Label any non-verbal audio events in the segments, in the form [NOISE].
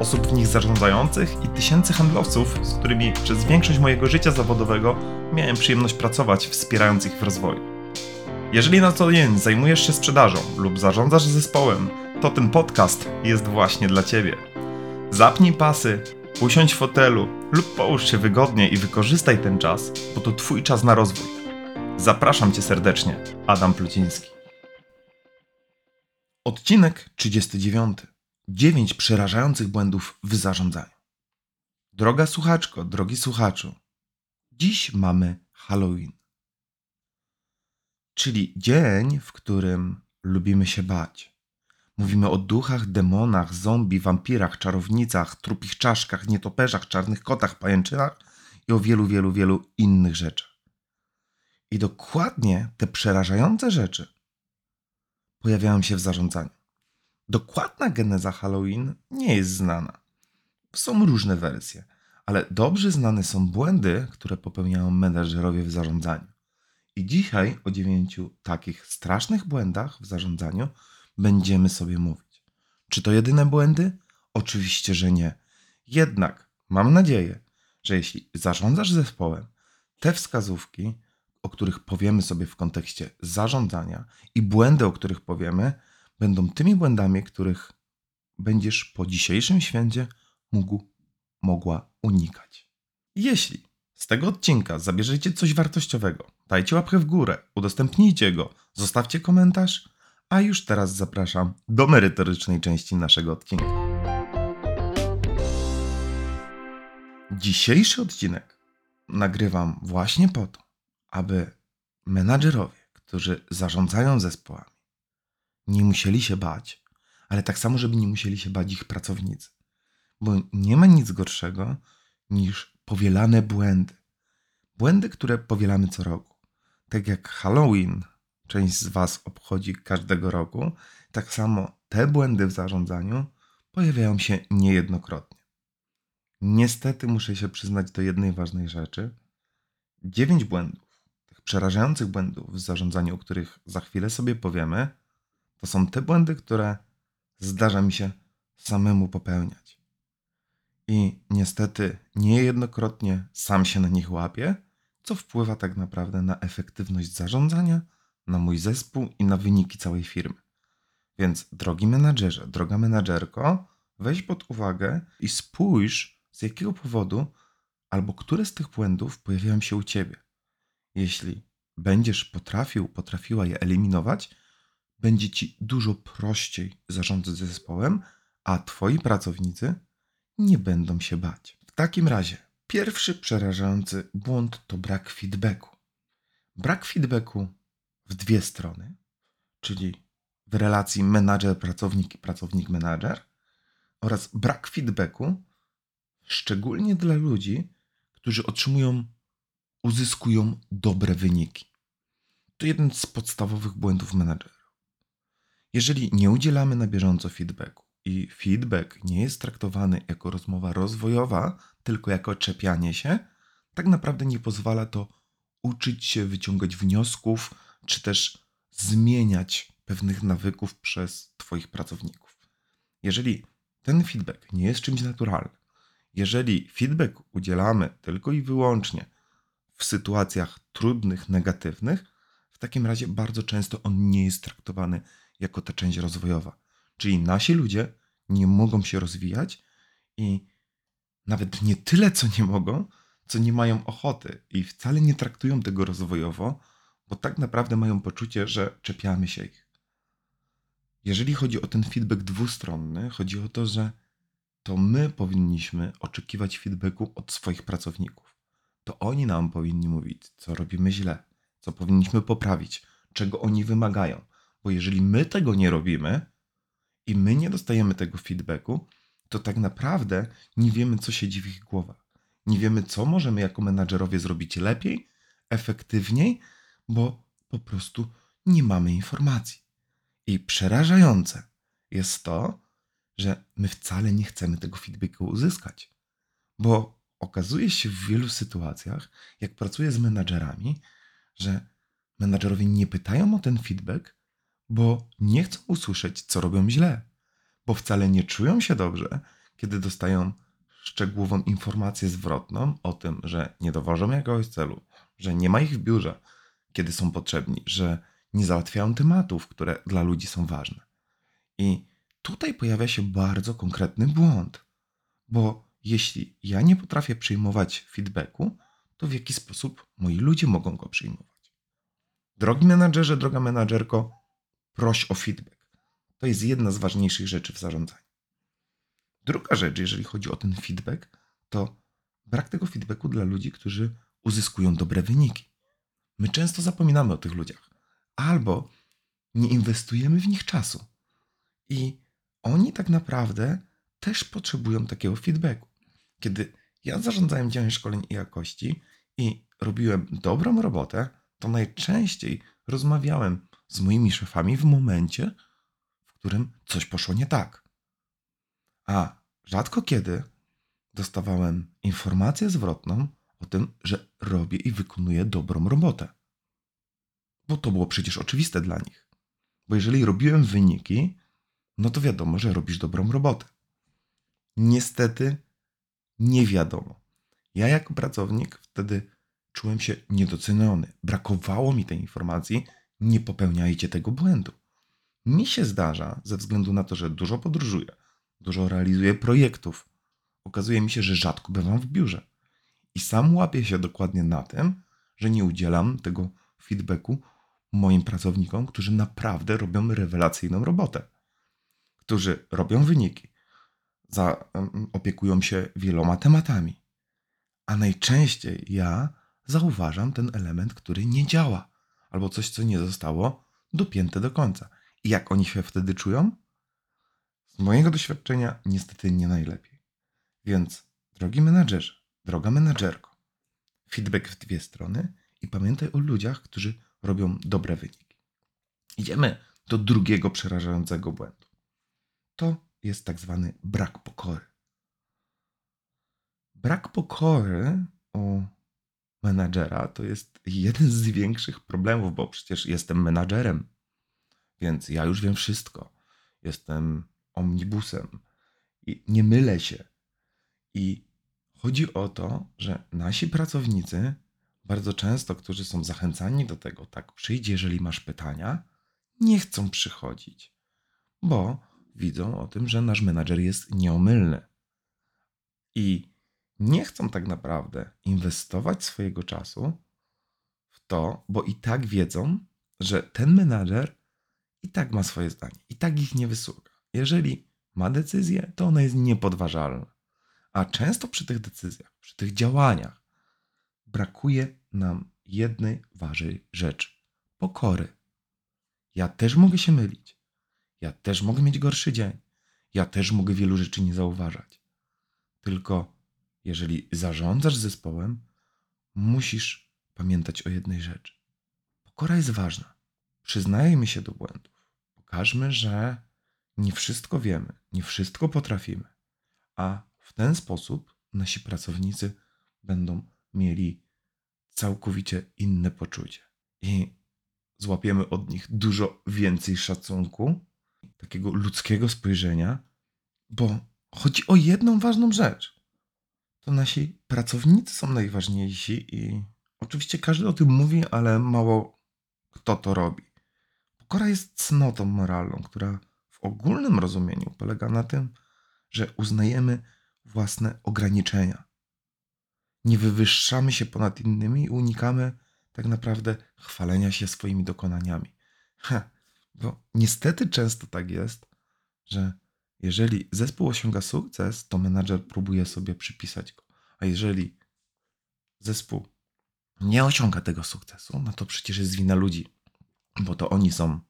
osób w nich zarządzających i tysięcy handlowców, z którymi przez większość mojego życia zawodowego miałem przyjemność pracować, wspierając ich w rozwoju. Jeżeli na co dzień zajmujesz się sprzedażą lub zarządzasz zespołem, to ten podcast jest właśnie dla Ciebie. Zapnij pasy, usiądź w fotelu lub połóż się wygodnie i wykorzystaj ten czas, bo to Twój czas na rozwój. Zapraszam Cię serdecznie, Adam Pluciński. Odcinek 39. 9 przerażających błędów w zarządzaniu. Droga słuchaczko, drogi słuchaczu, dziś mamy Halloween. Czyli dzień, w którym lubimy się bać. Mówimy o duchach, demonach, zombie, wampirach, czarownicach, trupich czaszkach, nietoperzach, czarnych kotach, pajęczynach i o wielu, wielu, wielu innych rzeczach. I dokładnie te przerażające rzeczy pojawiają się w zarządzaniu. Dokładna geneza Halloween nie jest znana. Są różne wersje, ale dobrze znane są błędy, które popełniają menedżerowie w zarządzaniu. I dzisiaj o dziewięciu takich strasznych błędach w zarządzaniu będziemy sobie mówić. Czy to jedyne błędy? Oczywiście, że nie. Jednak mam nadzieję, że jeśli zarządzasz zespołem, te wskazówki, o których powiemy sobie w kontekście zarządzania i błędy, o których powiemy, będą tymi błędami, których będziesz po dzisiejszym święcie mógł, mogła unikać. Jeśli z tego odcinka zabierzecie coś wartościowego, dajcie łapkę w górę, udostępnijcie go, zostawcie komentarz, a już teraz zapraszam do merytorycznej części naszego odcinka. Dzisiejszy odcinek nagrywam właśnie po to, aby menadżerowie, którzy zarządzają zespołami, nie musieli się bać, ale tak samo, żeby nie musieli się bać ich pracownicy. Bo nie ma nic gorszego niż powielane błędy. Błędy, które powielamy co roku. Tak jak Halloween część z Was obchodzi każdego roku, tak samo te błędy w zarządzaniu pojawiają się niejednokrotnie. Niestety muszę się przyznać do jednej ważnej rzeczy. Dziewięć błędów, tych przerażających błędów w zarządzaniu, o których za chwilę sobie powiemy, to są te błędy, które zdarza mi się samemu popełniać. I niestety niejednokrotnie sam się na nich łapię, co wpływa tak naprawdę na efektywność zarządzania, na mój zespół i na wyniki całej firmy. Więc drogi menadżerze, droga menadżerko, weź pod uwagę i spójrz, z jakiego powodu albo które z tych błędów pojawiają się u ciebie. Jeśli będziesz potrafił, potrafiła je eliminować, będzie ci dużo prościej zarządzać zespołem, a twoi pracownicy nie będą się bać. W takim razie, pierwszy przerażający błąd to brak feedbacku. Brak feedbacku w dwie strony, czyli w relacji menadżer-pracownik i pracownik-menadżer, oraz brak feedbacku, szczególnie dla ludzi, którzy otrzymują, uzyskują dobre wyniki. To jeden z podstawowych błędów menadżera. Jeżeli nie udzielamy na bieżąco feedbacku i feedback nie jest traktowany jako rozmowa rozwojowa, tylko jako czepianie się, tak naprawdę nie pozwala to uczyć się wyciągać wniosków, czy też zmieniać pewnych nawyków przez Twoich pracowników. Jeżeli ten feedback nie jest czymś naturalnym, jeżeli feedback udzielamy tylko i wyłącznie w sytuacjach trudnych, negatywnych, w takim razie bardzo często on nie jest traktowany jako ta część rozwojowa. Czyli nasi ludzie nie mogą się rozwijać i nawet nie tyle, co nie mogą, co nie mają ochoty i wcale nie traktują tego rozwojowo, bo tak naprawdę mają poczucie, że czepiamy się ich. Jeżeli chodzi o ten feedback dwustronny, chodzi o to, że to my powinniśmy oczekiwać feedbacku od swoich pracowników. To oni nam powinni mówić, co robimy źle, co powinniśmy poprawić, czego oni wymagają. Bo jeżeli my tego nie robimy i my nie dostajemy tego feedbacku, to tak naprawdę nie wiemy, co siedzi w ich głowach. Nie wiemy, co możemy jako menadżerowie zrobić lepiej, efektywniej, bo po prostu nie mamy informacji. I przerażające jest to, że my wcale nie chcemy tego feedbacku uzyskać, bo okazuje się w wielu sytuacjach, jak pracuję z menadżerami, że menadżerowie nie pytają o ten feedback, bo nie chcą usłyszeć, co robią źle, bo wcale nie czują się dobrze, kiedy dostają szczegółową informację zwrotną o tym, że nie dowożą jakiegoś celu, że nie ma ich w biurze, kiedy są potrzebni, że nie załatwiają tematów, które dla ludzi są ważne. I tutaj pojawia się bardzo konkretny błąd, bo jeśli ja nie potrafię przyjmować feedbacku, to w jaki sposób moi ludzie mogą go przyjmować? Drogi menadżerze, droga menadżerko, proś o feedback. To jest jedna z ważniejszych rzeczy w zarządzaniu. Druga rzecz, jeżeli chodzi o ten feedback, to brak tego feedbacku dla ludzi, którzy uzyskują dobre wyniki. My często zapominamy o tych ludziach, albo nie inwestujemy w nich czasu. I oni tak naprawdę też potrzebują takiego feedbacku. Kiedy ja zarządzałem działem szkoleń i jakości i robiłem dobrą robotę, to najczęściej rozmawiałem z moimi szefami w momencie, w którym coś poszło nie tak. A rzadko kiedy dostawałem informację zwrotną o tym, że robię i wykonuję dobrą robotę. Bo to było przecież oczywiste dla nich. Bo jeżeli robiłem wyniki, no to wiadomo, że robisz dobrą robotę. Niestety nie wiadomo. Ja jako pracownik wtedy czułem się niedoceniony. Brakowało mi tej informacji. Nie popełniajcie tego błędu. Mi się zdarza, ze względu na to, że dużo podróżuję, dużo realizuję projektów, okazuje mi się, że rzadko bywam w biurze. I sam łapię się dokładnie na tym, że nie udzielam tego feedbacku moim pracownikom, którzy naprawdę robią rewelacyjną robotę, którzy robią wyniki, za, opiekują się wieloma tematami. A najczęściej ja zauważam ten element, który nie działa, albo coś, co nie zostało dopięte do końca. I jak oni się wtedy czują? Z mojego doświadczenia, niestety nie najlepiej. Więc, drogi menadżerze, droga menadżerko, feedback w dwie strony i pamiętaj o ludziach, którzy robią dobre wyniki. Idziemy do drugiego przerażającego błędu. To jest tak zwany brak pokory. Brak pokory u menadżera to jest jeden z większych problemów, bo przecież jestem menadżerem, więc ja już wiem wszystko. Jestem omnibusem i nie mylę się. I chodzi o to, że nasi pracownicy, bardzo często, którzy są zachęcani do tego, tak, przyjdź, jeżeli masz pytania, nie chcą przychodzić, bo widzą o tym, że nasz menadżer jest nieomylny. I nie chcą tak naprawdę inwestować swojego czasu w to, bo i tak wiedzą, że ten menadżer i tak ma swoje zdanie, i tak ich nie wysłucha. Jeżeli ma decyzję, to ona jest niepodważalna. A często przy tych decyzjach, przy tych działaniach brakuje nam jednej ważnej rzeczy pokory. Ja też mogę się mylić. Ja też mogę mieć gorszy dzień. Ja też mogę wielu rzeczy nie zauważać. Tylko jeżeli zarządzasz zespołem, musisz pamiętać o jednej rzeczy. Pokora jest ważna. Przyznajmy się do błędów. Pokażmy, że nie wszystko wiemy, nie wszystko potrafimy, a w ten sposób nasi pracownicy będą mieli całkowicie inne poczucie i złapiemy od nich dużo więcej szacunku, takiego ludzkiego spojrzenia, bo chodzi o jedną ważną rzecz. To nasi pracownicy są najważniejsi i oczywiście każdy o tym mówi, ale mało kto to robi. Pokora jest cnotą moralną, która w ogólnym rozumieniu polega na tym, że uznajemy własne ograniczenia. Nie wywyższamy się ponad innymi i unikamy tak naprawdę chwalenia się swoimi dokonaniami. Ha, bo niestety często tak jest, że jeżeli zespół osiąga sukces, to menadżer próbuje sobie przypisać go. A jeżeli zespół nie osiąga tego sukcesu, no to przecież jest wina ludzi, bo to oni są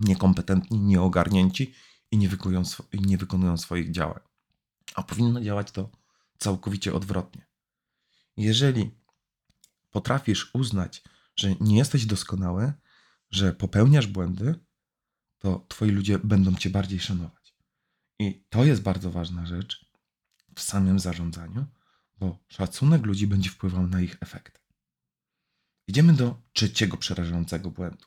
niekompetentni, nieogarnięci i nie wykonują, i nie wykonują swoich działań. A powinno działać to całkowicie odwrotnie. Jeżeli potrafisz uznać, że nie jesteś doskonały, że popełniasz błędy, to twoi ludzie będą cię bardziej szanować. I to jest bardzo ważna rzecz w samym zarządzaniu, bo szacunek ludzi będzie wpływał na ich efekty. Idziemy do trzeciego przerażającego błędu,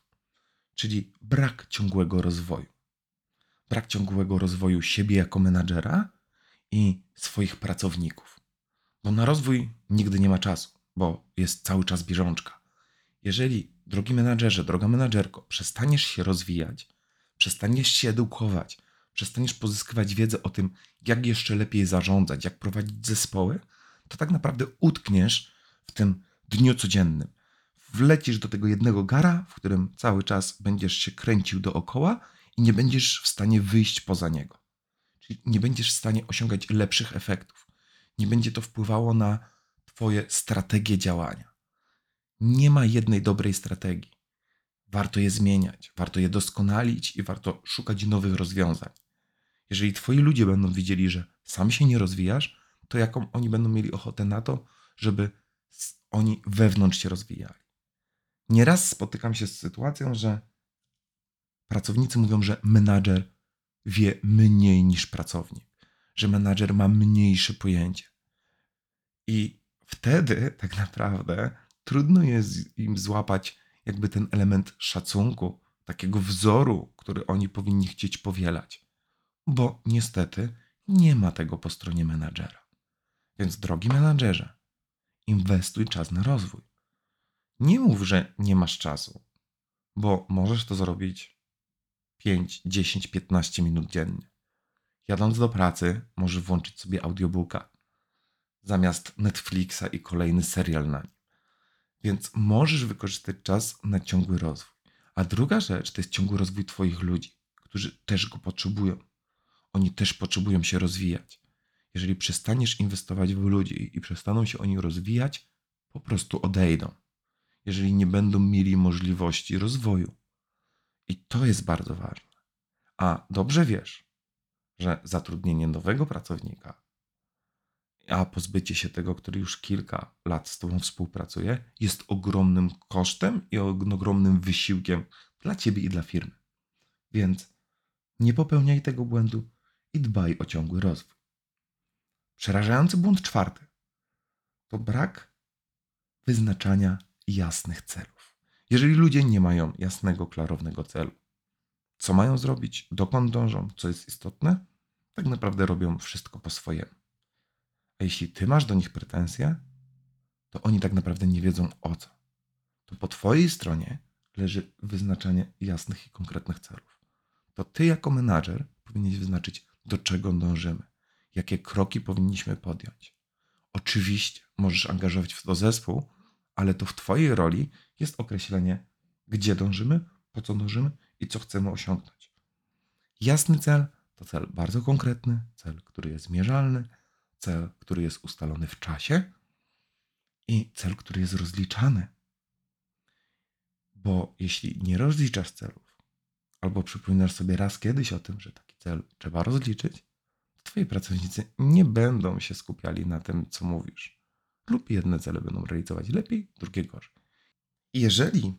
czyli brak ciągłego rozwoju. Brak ciągłego rozwoju siebie jako menadżera i swoich pracowników. Bo na rozwój nigdy nie ma czasu, bo jest cały czas bieżączka. Jeżeli, drogi menadżerze, droga menadżerko, przestaniesz się rozwijać, przestaniesz się edukować, przestaniesz pozyskiwać wiedzę o tym, jak jeszcze lepiej zarządzać, jak prowadzić zespoły, to tak naprawdę utkniesz w tym dniu codziennym. Wlecisz do tego jednego gara, w którym cały czas będziesz się kręcił dookoła i nie będziesz w stanie wyjść poza niego. Czyli nie będziesz w stanie osiągać lepszych efektów. Nie będzie to wpływało na Twoje strategie działania. Nie ma jednej dobrej strategii. Warto je zmieniać, warto je doskonalić i warto szukać nowych rozwiązań. Jeżeli Twoi ludzie będą widzieli, że sam się nie rozwijasz, to jaką oni będą mieli ochotę na to, żeby oni wewnątrz się rozwijali. Nieraz spotykam się z sytuacją, że pracownicy mówią, że menadżer wie mniej niż pracownik, że menadżer ma mniejsze pojęcie. I wtedy tak naprawdę trudno jest im złapać jakby ten element szacunku, takiego wzoru, który oni powinni chcieć powielać. Bo niestety nie ma tego po stronie menadżera. Więc drogi menadżerze, inwestuj czas na rozwój. Nie mów, że nie masz czasu, bo możesz to zrobić 5, 10, 15 minut dziennie. Jadąc do pracy, możesz włączyć sobie audiobooka zamiast Netflixa i kolejny serial na nim. Więc możesz wykorzystać czas na ciągły rozwój. A druga rzecz to jest ciągły rozwój Twoich ludzi, którzy też go potrzebują. Oni też potrzebują się rozwijać. Jeżeli przestaniesz inwestować w ludzi i przestaną się oni rozwijać, po prostu odejdą. Jeżeli nie będą mieli możliwości rozwoju. I to jest bardzo ważne. A dobrze wiesz, że zatrudnienie nowego pracownika a pozbycie się tego, który już kilka lat z Tobą współpracuje, jest ogromnym kosztem i ogromnym wysiłkiem dla Ciebie i dla firmy. Więc nie popełniaj tego błędu i dbaj o ciągły rozwój. Przerażający błąd czwarty to brak wyznaczania jasnych celów. Jeżeli ludzie nie mają jasnego, klarownego celu, co mają zrobić, dokąd dążą, co jest istotne, tak naprawdę robią wszystko po swojemu. A jeśli ty masz do nich pretensje, to oni tak naprawdę nie wiedzą o co. To po twojej stronie leży wyznaczanie jasnych i konkretnych celów. To ty jako menadżer powinieneś wyznaczyć, do czego dążymy, jakie kroki powinniśmy podjąć. Oczywiście możesz angażować w to zespół, ale to w twojej roli jest określenie, gdzie dążymy, po co dążymy i co chcemy osiągnąć. Jasny cel to cel bardzo konkretny, cel, który jest mierzalny, cel, który jest ustalony w czasie i cel, który jest rozliczany. Bo jeśli nie rozliczasz celów, albo przypominasz sobie raz kiedyś o tym, że taki cel trzeba rozliczyć, to twoi pracownicy nie będą się skupiali na tym, co mówisz. Lub jedne cele będą realizować lepiej, drugie gorzej. Jeżeli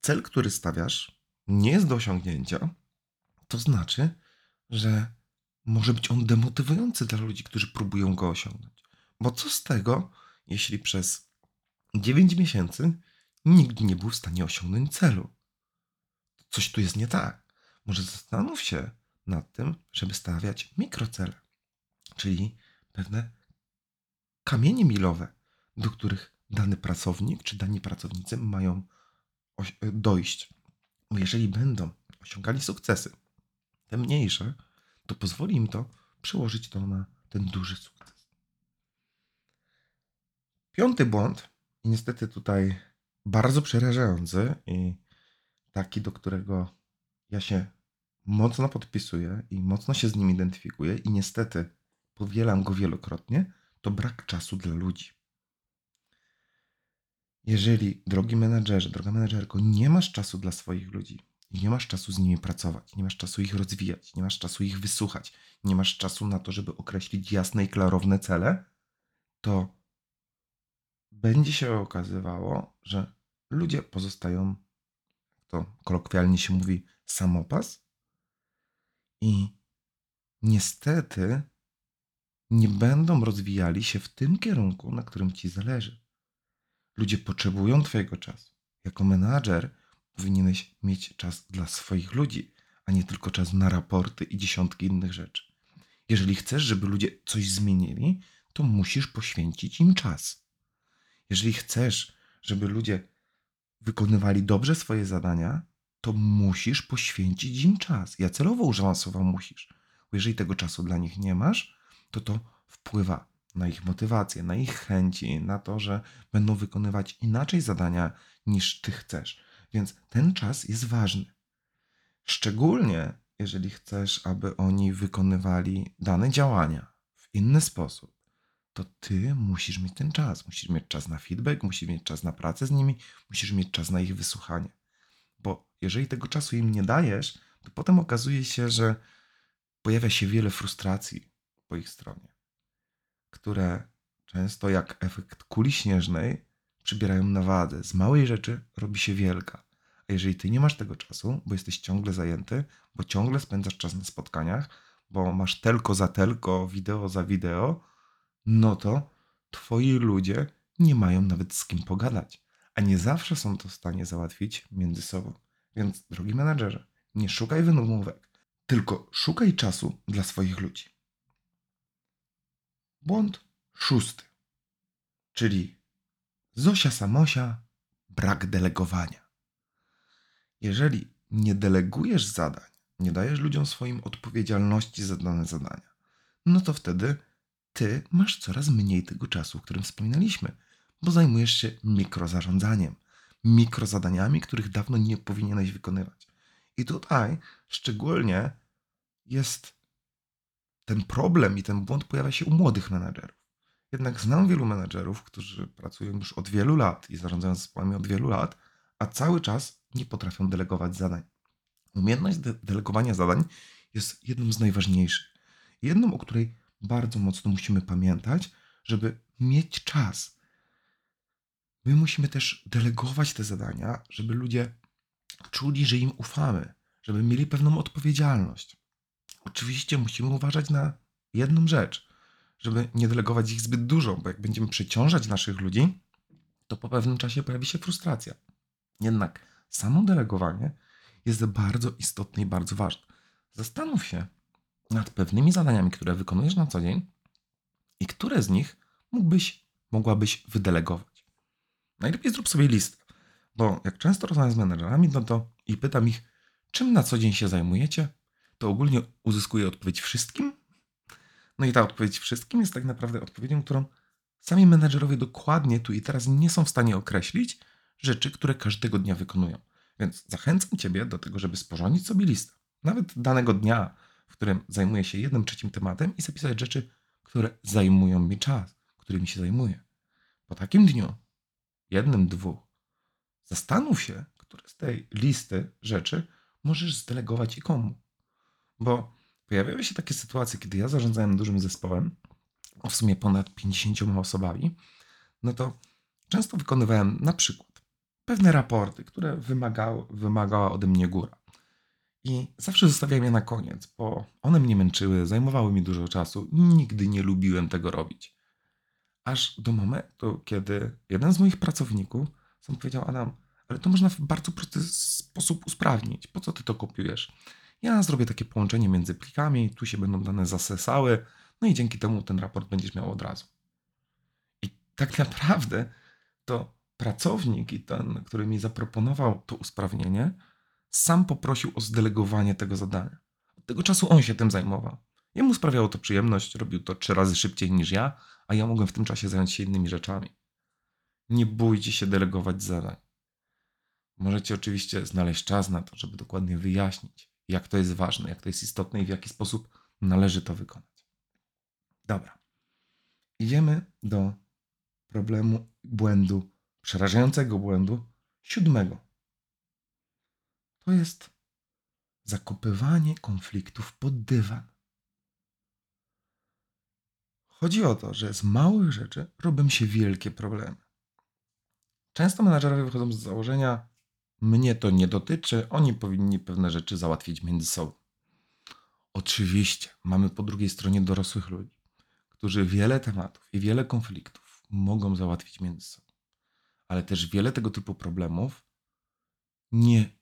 cel, który stawiasz, nie jest do osiągnięcia, to znaczy, że może być on demotywujący dla ludzi, którzy próbują go osiągnąć. Bo co z tego, jeśli przez 9 miesięcy nikt nie był w stanie osiągnąć celu? Coś tu jest nie tak. Może zastanów się nad tym, żeby stawiać mikrocele, czyli pewne kamienie milowe, do których dany pracownik czy dani pracownicy mają dojść. Bo jeżeli będą osiągali sukcesy, te mniejsze, to pozwoli im to przełożyć to na ten duży sukces. Piąty błąd, i niestety tutaj bardzo przerażający i taki, do którego ja się mocno podpisuję i mocno się z nim identyfikuję i niestety powielam go wielokrotnie, to brak czasu dla ludzi. Jeżeli, drogi menedżerze, droga menedżerko, nie masz czasu dla swoich ludzi, nie masz czasu z nimi pracować, nie masz czasu ich rozwijać, nie masz czasu ich wysłuchać, nie masz czasu na to, żeby określić jasne i klarowne cele, to będzie się okazywało, że ludzie pozostają, to kolokwialnie się mówi, samopas i niestety nie będą rozwijali się w tym kierunku, na którym ci zależy. Ludzie potrzebują Twojego czasu. Jako menadżer powinieneś mieć czas dla swoich ludzi, a nie tylko czas na raporty i dziesiątki innych rzeczy. Jeżeli chcesz, żeby ludzie coś zmienili, to musisz poświęcić im czas. Jeżeli chcesz, żeby ludzie wykonywali dobrze swoje zadania, to musisz poświęcić im czas. Ja celowo używam słowa musisz, bo jeżeli tego czasu dla nich nie masz, to to wpływa na ich motywację, na ich chęci, na to, że będą wykonywać inaczej zadania niż ty chcesz. Więc ten czas jest ważny. Szczególnie jeżeli chcesz, aby oni wykonywali dane działania w inny sposób, to ty musisz mieć ten czas. Musisz mieć czas na feedback, musisz mieć czas na pracę z nimi, musisz mieć czas na ich wysłuchanie. Jeżeli tego czasu im nie dajesz, to potem okazuje się, że pojawia się wiele frustracji po ich stronie, które często jak efekt kuli śnieżnej przybierają na wadze. Z małej rzeczy robi się wielka. A jeżeli ty nie masz tego czasu, bo jesteś ciągle zajęty, bo ciągle spędzasz czas na spotkaniach, bo masz telko za telko, wideo za wideo, no to twoi ludzie nie mają nawet z kim pogadać. A nie zawsze są to w stanie załatwić między sobą. Więc, drogi menadżerze, nie szukaj wymówek, tylko szukaj czasu dla swoich ludzi. Błąd szósty, czyli Zosia Samosia, brak delegowania. Jeżeli nie delegujesz zadań, nie dajesz ludziom swoim odpowiedzialności za dane zadania, no to wtedy ty masz coraz mniej tego czasu, o którym wspominaliśmy, bo zajmujesz się mikrozarządzaniem, mikrozadaniami, których dawno nie powinieneś wykonywać. I tutaj szczególnie jest ten problem i ten błąd pojawia się u młodych menadżerów. Jednak znam wielu menadżerów, którzy pracują już od wielu lat i zarządzają zespołami od wielu lat, a cały czas nie potrafią delegować zadań. Umiejętność de delegowania zadań jest jedną z najważniejszych. Jedną, o której bardzo mocno musimy pamiętać, żeby mieć czas. My musimy też delegować te zadania, żeby ludzie czuli, że im ufamy, żeby mieli pewną odpowiedzialność. Oczywiście musimy uważać na jedną rzecz, żeby nie delegować ich zbyt dużo, bo jak będziemy przeciążać naszych ludzi, to po pewnym czasie pojawi się frustracja. Jednak samo delegowanie jest bardzo istotne i bardzo ważne. Zastanów się nad pewnymi zadaniami, które wykonujesz na co dzień i które z nich mógłbyś, mogłabyś wydelegować. Najlepiej zrób sobie listę, bo jak często rozmawiam z menedżerami, no to i pytam ich, czym na co dzień się zajmujecie, to ogólnie uzyskuję odpowiedź wszystkim. No i ta odpowiedź wszystkim jest tak naprawdę odpowiedzią, którą sami menedżerowie dokładnie tu i teraz nie są w stanie określić rzeczy, które każdego dnia wykonują. Więc zachęcam Ciebie do tego, żeby sporządzić sobie listę, nawet danego dnia, w którym zajmuję się jednym trzecim tematem i zapisać rzeczy, które zajmują mi czas, którymi się zajmuję. Po takim dniu, jednym, dwóch, zastanów się, które z tej listy rzeczy możesz zdelegować i komu. Bo pojawiały się takie sytuacje, kiedy ja zarządzałem dużym zespołem, w sumie ponad 50 osobami, no to często wykonywałem na przykład pewne raporty, które wymagały, wymagała ode mnie góra. I zawsze zostawiałem je na koniec, bo one mnie męczyły, zajmowały mi dużo czasu nigdy nie lubiłem tego robić. Aż do momentu, kiedy jeden z moich pracowników sam powiedział: Adam, ale to można w bardzo prosty sposób usprawnić. Po co ty to kopiujesz? Ja zrobię takie połączenie między plikami, tu się będą dane zasesały, no i dzięki temu ten raport będziesz miał od razu. I tak naprawdę to pracownik i ten, który mi zaproponował to usprawnienie, sam poprosił o zdelegowanie tego zadania. Od tego czasu on się tym zajmował. Jemu sprawiało to przyjemność, robił to trzy razy szybciej niż ja, a ja mogłem w tym czasie zająć się innymi rzeczami. Nie bójcie się delegować zadań. Możecie oczywiście znaleźć czas na to, żeby dokładnie wyjaśnić, jak to jest ważne, jak to jest istotne i w jaki sposób należy to wykonać. Dobra. Idziemy do problemu błędu, przerażającego błędu siódmego. To jest zakopywanie konfliktów pod dywan. Chodzi o to, że z małych rzeczy robią się wielkie problemy. często menadżerowie wychodzą z założenia, mnie to nie dotyczy, oni powinni pewne rzeczy załatwić między sobą. Oczywiście mamy po drugiej stronie dorosłych ludzi, którzy wiele tematów i wiele konfliktów mogą załatwić między sobą, ale też wiele tego typu problemów nie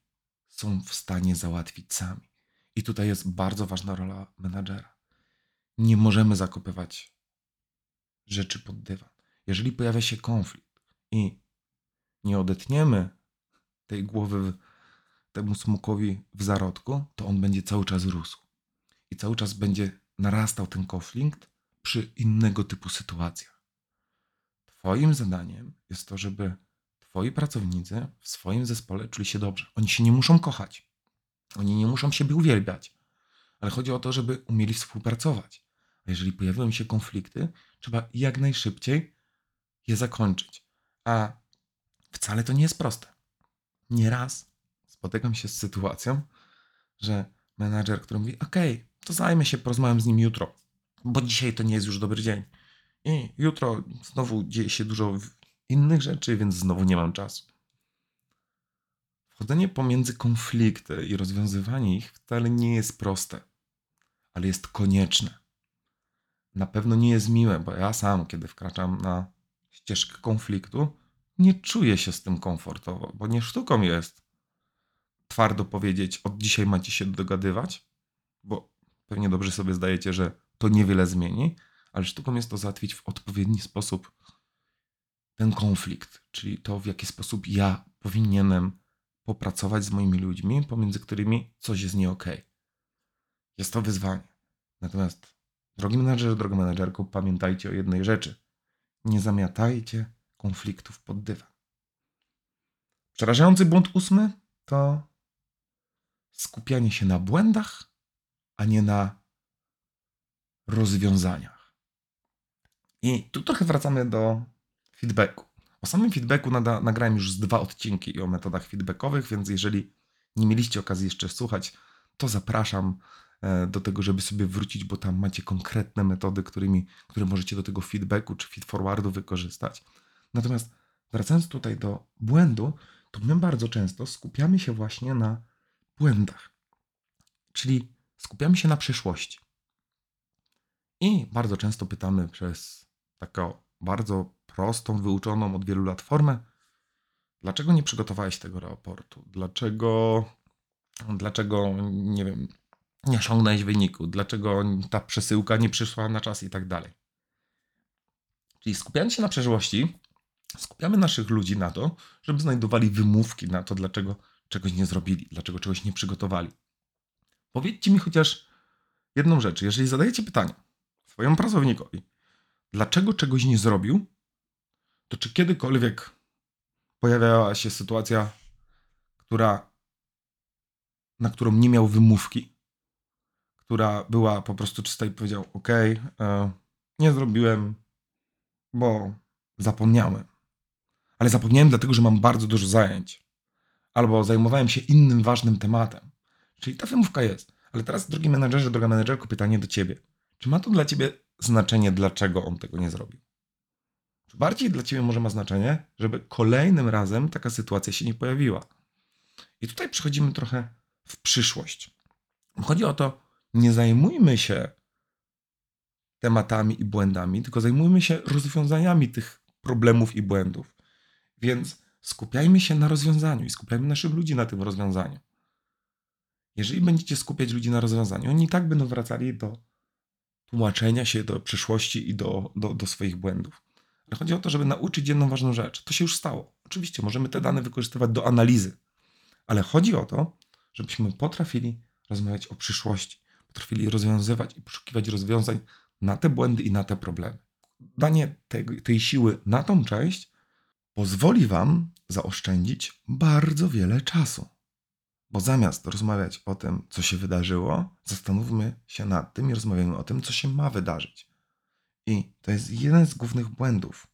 są w stanie załatwić sami. I tutaj jest bardzo ważna rola menadżera. Nie możemy zakopywać rzeczy pod dywan. Jeżeli pojawia się konflikt i nie odetniemy tej głowy temu smokowi w zarodku, to on będzie cały czas rósł. I cały czas będzie narastał ten konflikt przy innego typu sytuacjach. Twoim zadaniem jest to, żeby twoi pracownicy w swoim zespole czuli się dobrze. Oni się nie muszą kochać. Oni nie muszą siebie uwielbiać. Ale chodzi o to, żeby umieli współpracować. Jeżeli pojawią się konflikty, trzeba jak najszybciej je zakończyć. A wcale to nie jest proste. Nieraz spotykam się z sytuacją, że menadżer, który mówi: OK, to zajmę się, porozmawiam z nim jutro, bo dzisiaj to nie jest już dobry dzień. I jutro znowu dzieje się dużo innych rzeczy, więc znowu nie mam czasu. Wchodzenie pomiędzy konflikty i rozwiązywanie ich wcale nie jest proste, ale jest konieczne. Na pewno nie jest miłe, bo ja sam, kiedy wkraczam na ścieżkę konfliktu, nie czuję się z tym komfortowo, bo nie sztuką jest twardo powiedzieć, od dzisiaj macie się dogadywać, bo pewnie dobrze sobie zdajecie, że to niewiele zmieni, ale sztuką jest to załatwić w odpowiedni sposób ten konflikt, czyli to, w jaki sposób ja powinienem popracować z moimi ludźmi, pomiędzy którymi coś jest nie okay. Jest to wyzwanie. Natomiast, drogi menadżer, droga menadżerko, pamiętajcie o jednej rzeczy. Nie zamiatajcie konfliktów pod dywan. Przerażający błąd ósmy to skupianie się na błędach, a nie na rozwiązaniach. I tu trochę wracamy do feedbacku. O samym feedbacku nada, nagrałem już z dwa odcinki o metodach feedbackowych, więc jeżeli nie mieliście okazji jeszcze słuchać, to zapraszam do tego, żeby sobie wrócić, bo tam macie konkretne metody, którymi, które możecie do tego feedbacku czy feedforwardu wykorzystać. Natomiast wracając tutaj do błędu, to my bardzo często skupiamy się właśnie na błędach. Czyli skupiamy się na przyszłości. I bardzo często pytamy przez taką bardzo prostą, wyuczoną od wielu lat formę, dlaczego nie przygotowałeś tego raportu? Dlaczego, dlaczego nie wiem, nie osiągnąłeś wyniku? Dlaczego ta przesyłka nie przyszła na czas i tak dalej? Czyli skupiając się na przeszłości, skupiamy naszych ludzi na to, żeby znajdowali wymówki na to, dlaczego czegoś nie zrobili, dlaczego czegoś nie przygotowali. Powiedzcie mi chociaż jedną rzecz. Jeżeli zadajecie pytanie swojemu pracownikowi, dlaczego czegoś nie zrobił, to czy kiedykolwiek pojawiała się sytuacja, która, na którą nie miał wymówki, która była po prostu czysta i powiedział: OK, e, nie zrobiłem, bo zapomniałem. Ale zapomniałem dlatego, że mam bardzo dużo zajęć. Albo zajmowałem się innym ważnym tematem. Czyli ta wymówka jest. Ale teraz, drogi menedżerze, droga menedżerko, pytanie do ciebie. Czy ma to dla ciebie znaczenie, dlaczego on tego nie zrobił? Czy bardziej dla ciebie może ma znaczenie, żeby kolejnym razem taka sytuacja się nie pojawiła? I tutaj przechodzimy trochę w przyszłość. Chodzi o to, nie zajmujmy się tematami i błędami, tylko zajmujmy się rozwiązaniami tych problemów i błędów. Więc skupiajmy się na rozwiązaniu i skupiajmy naszych ludzi na tym rozwiązaniu. Jeżeli będziecie skupiać ludzi na rozwiązaniu, oni i tak będą wracali do tłumaczenia się do przyszłości i do, do, do swoich błędów. Ale chodzi o to, żeby nauczyć jedną ważną rzecz. To się już stało. Oczywiście możemy te dane wykorzystywać do analizy, ale chodzi o to, żebyśmy potrafili rozmawiać o przyszłości, potrafili rozwiązywać i poszukiwać rozwiązań na te błędy i na te problemy. Danie tej, tej siły na tą część pozwoli Wam zaoszczędzić bardzo wiele czasu. Bo zamiast rozmawiać o tym, co się wydarzyło, zastanówmy się nad tym i rozmawiajmy o tym, co się ma wydarzyć. I to jest jeden z głównych błędów.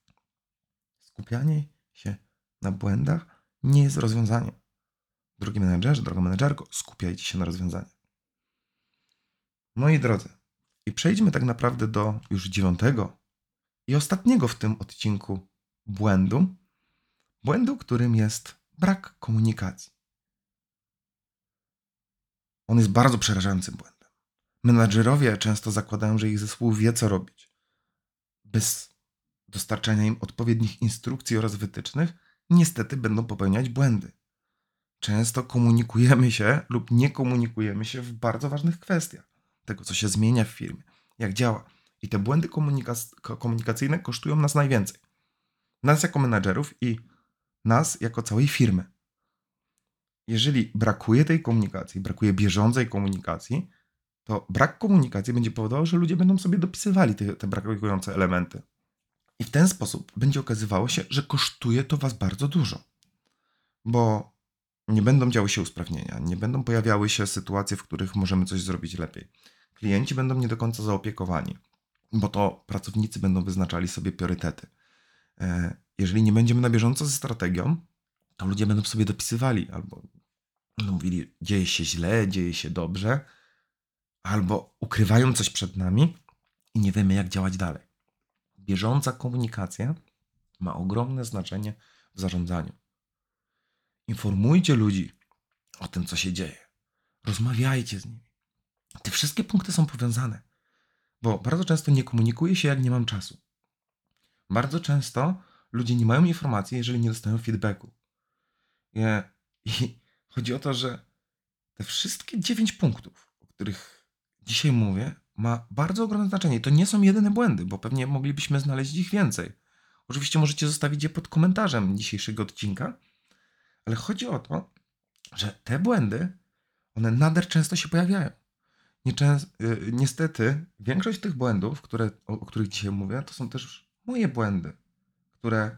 Skupianie się na błędach nie jest rozwiązaniem. Drogi menedżerze, droga menedżerko, skupiajcie się na rozwiązaniu. Moi drodzy, i przejdźmy tak naprawdę do już dziewiątego i ostatniego w tym odcinku błędu, Błędu, którym jest brak komunikacji. On jest bardzo przerażającym błędem. Menadżerowie często zakładają, że ich zespół wie, co robić. Bez dostarczania im odpowiednich instrukcji oraz wytycznych, niestety będą popełniać błędy. Często komunikujemy się lub nie komunikujemy się w bardzo ważnych kwestiach tego, co się zmienia w firmie, jak działa. I te błędy komunika- komunikacyjne kosztują nas najwięcej. Nas jako menadżerów i nas jako całej firmy. Jeżeli brakuje tej komunikacji, brakuje bieżącej komunikacji, to brak komunikacji będzie powodował, że ludzie będą sobie dopisywali te, te brakujące elementy. I w ten sposób będzie okazywało się, że kosztuje to Was bardzo dużo. Bo nie będą działy się usprawnienia, nie będą pojawiały się sytuacje, w których możemy coś zrobić lepiej. Klienci będą nie do końca zaopiekowani, bo to pracownicy będą wyznaczali sobie priorytety. E, jeżeli nie będziemy na bieżąco ze strategią, to ludzie będą sobie dopisywali albo będą mówili, dzieje się źle, dzieje się dobrze, albo ukrywają coś przed nami i nie wiemy, jak działać dalej. Bieżąca komunikacja ma ogromne znaczenie w zarządzaniu. Informujcie ludzi o tym, co się dzieje. Rozmawiajcie z nimi. Te wszystkie punkty są powiązane, bo bardzo często nie komunikuję się, jak nie mam czasu. Bardzo często ludzie nie mają informacji, jeżeli nie dostają feedbacku. [LAUGHS] I chodzi o to, że te wszystkie dziewięć punktów, o których dzisiaj mówię, ma bardzo ogromne znaczenie. To nie są jedyne błędy, bo pewnie moglibyśmy znaleźć ich więcej. Oczywiście możecie zostawić je pod komentarzem dzisiejszego odcinka, ale chodzi o to, że te błędy, one nader często się pojawiają. Y, niestety, większość tych błędów, które, o, których dzisiaj mówię, to są też moje błędy, które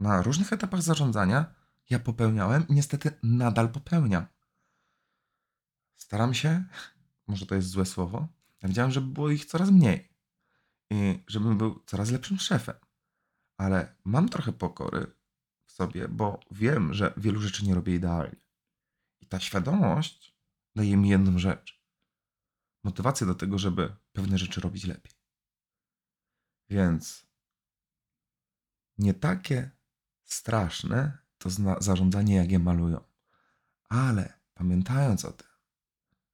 na różnych etapach zarządzania ja popełniałem i niestety nadal popełniam. Staram się, [LAUGHS] może to jest złe słowo, ja wiedziałem, żeby było ich coraz mniej i żebym był coraz lepszym szefem. Ale mam trochę pokory sobie, bo wiem, że wielu rzeczy nie robię idealnie. I ta świadomość daje mi jedną rzecz. Motywację do tego, żeby pewne rzeczy robić lepiej. Więc nie takie straszne to zarządzanie, jak je malują. Ale pamiętając o tym,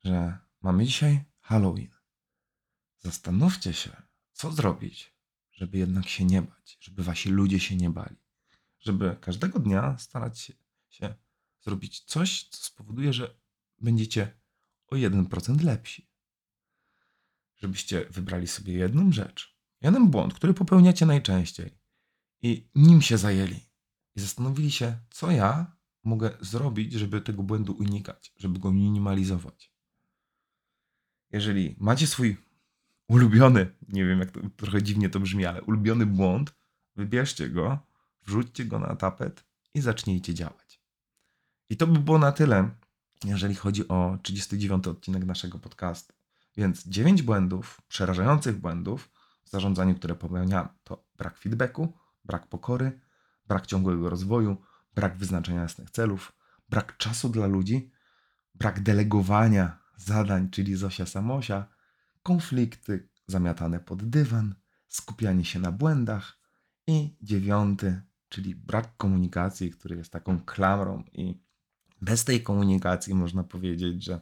że mamy dzisiaj Halloween, zastanówcie się, co zrobić, żeby jednak się nie bać, żeby wasi ludzie się nie bali, żeby każdego dnia starać się, zrobić coś, co spowoduje, że będziecie o 1% lepsi. Żebyście wybrali sobie jedną rzecz, jeden błąd, który popełniacie najczęściej i nim się zajęli. I zastanowili się, co ja mogę zrobić, żeby tego błędu unikać, żeby go minimalizować. Jeżeli macie swój ulubiony, nie wiem jak to trochę dziwnie to brzmi, ale ulubiony błąd, wybierzcie go, wrzućcie go na tapet i zacznijcie działać. I to by było na tyle, jeżeli chodzi o 39 odcinek naszego podcastu. Więc 9 błędów, przerażających błędów w zarządzaniu, które popełniam, to brak feedbacku, brak pokory, brak ciągłego rozwoju, brak wyznaczenia jasnych celów, brak czasu dla ludzi, brak delegowania zadań, czyli Zosia Samosia, konflikty zamiatane pod dywan, skupianie się na błędach i dziewiąty, czyli brak komunikacji, który jest taką klamrą i bez tej komunikacji można powiedzieć, że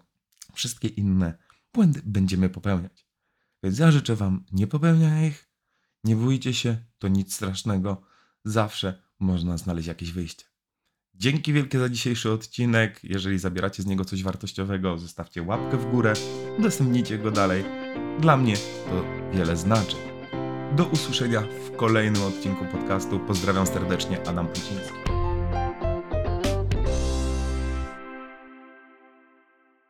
wszystkie inne błędy będziemy popełniać. Więc ja życzę Wam nie popełniania ich, nie bójcie się, to nic strasznego, zawsze można znaleźć jakieś wyjście. Dzięki wielkie za dzisiejszy odcinek. Jeżeli zabieracie z niego coś wartościowego, zostawcie łapkę w górę, udostępnijcie go dalej. Dla mnie to wiele znaczy. Do usłyszenia w kolejnym odcinku podcastu. Pozdrawiam serdecznie, Adam Pluciński.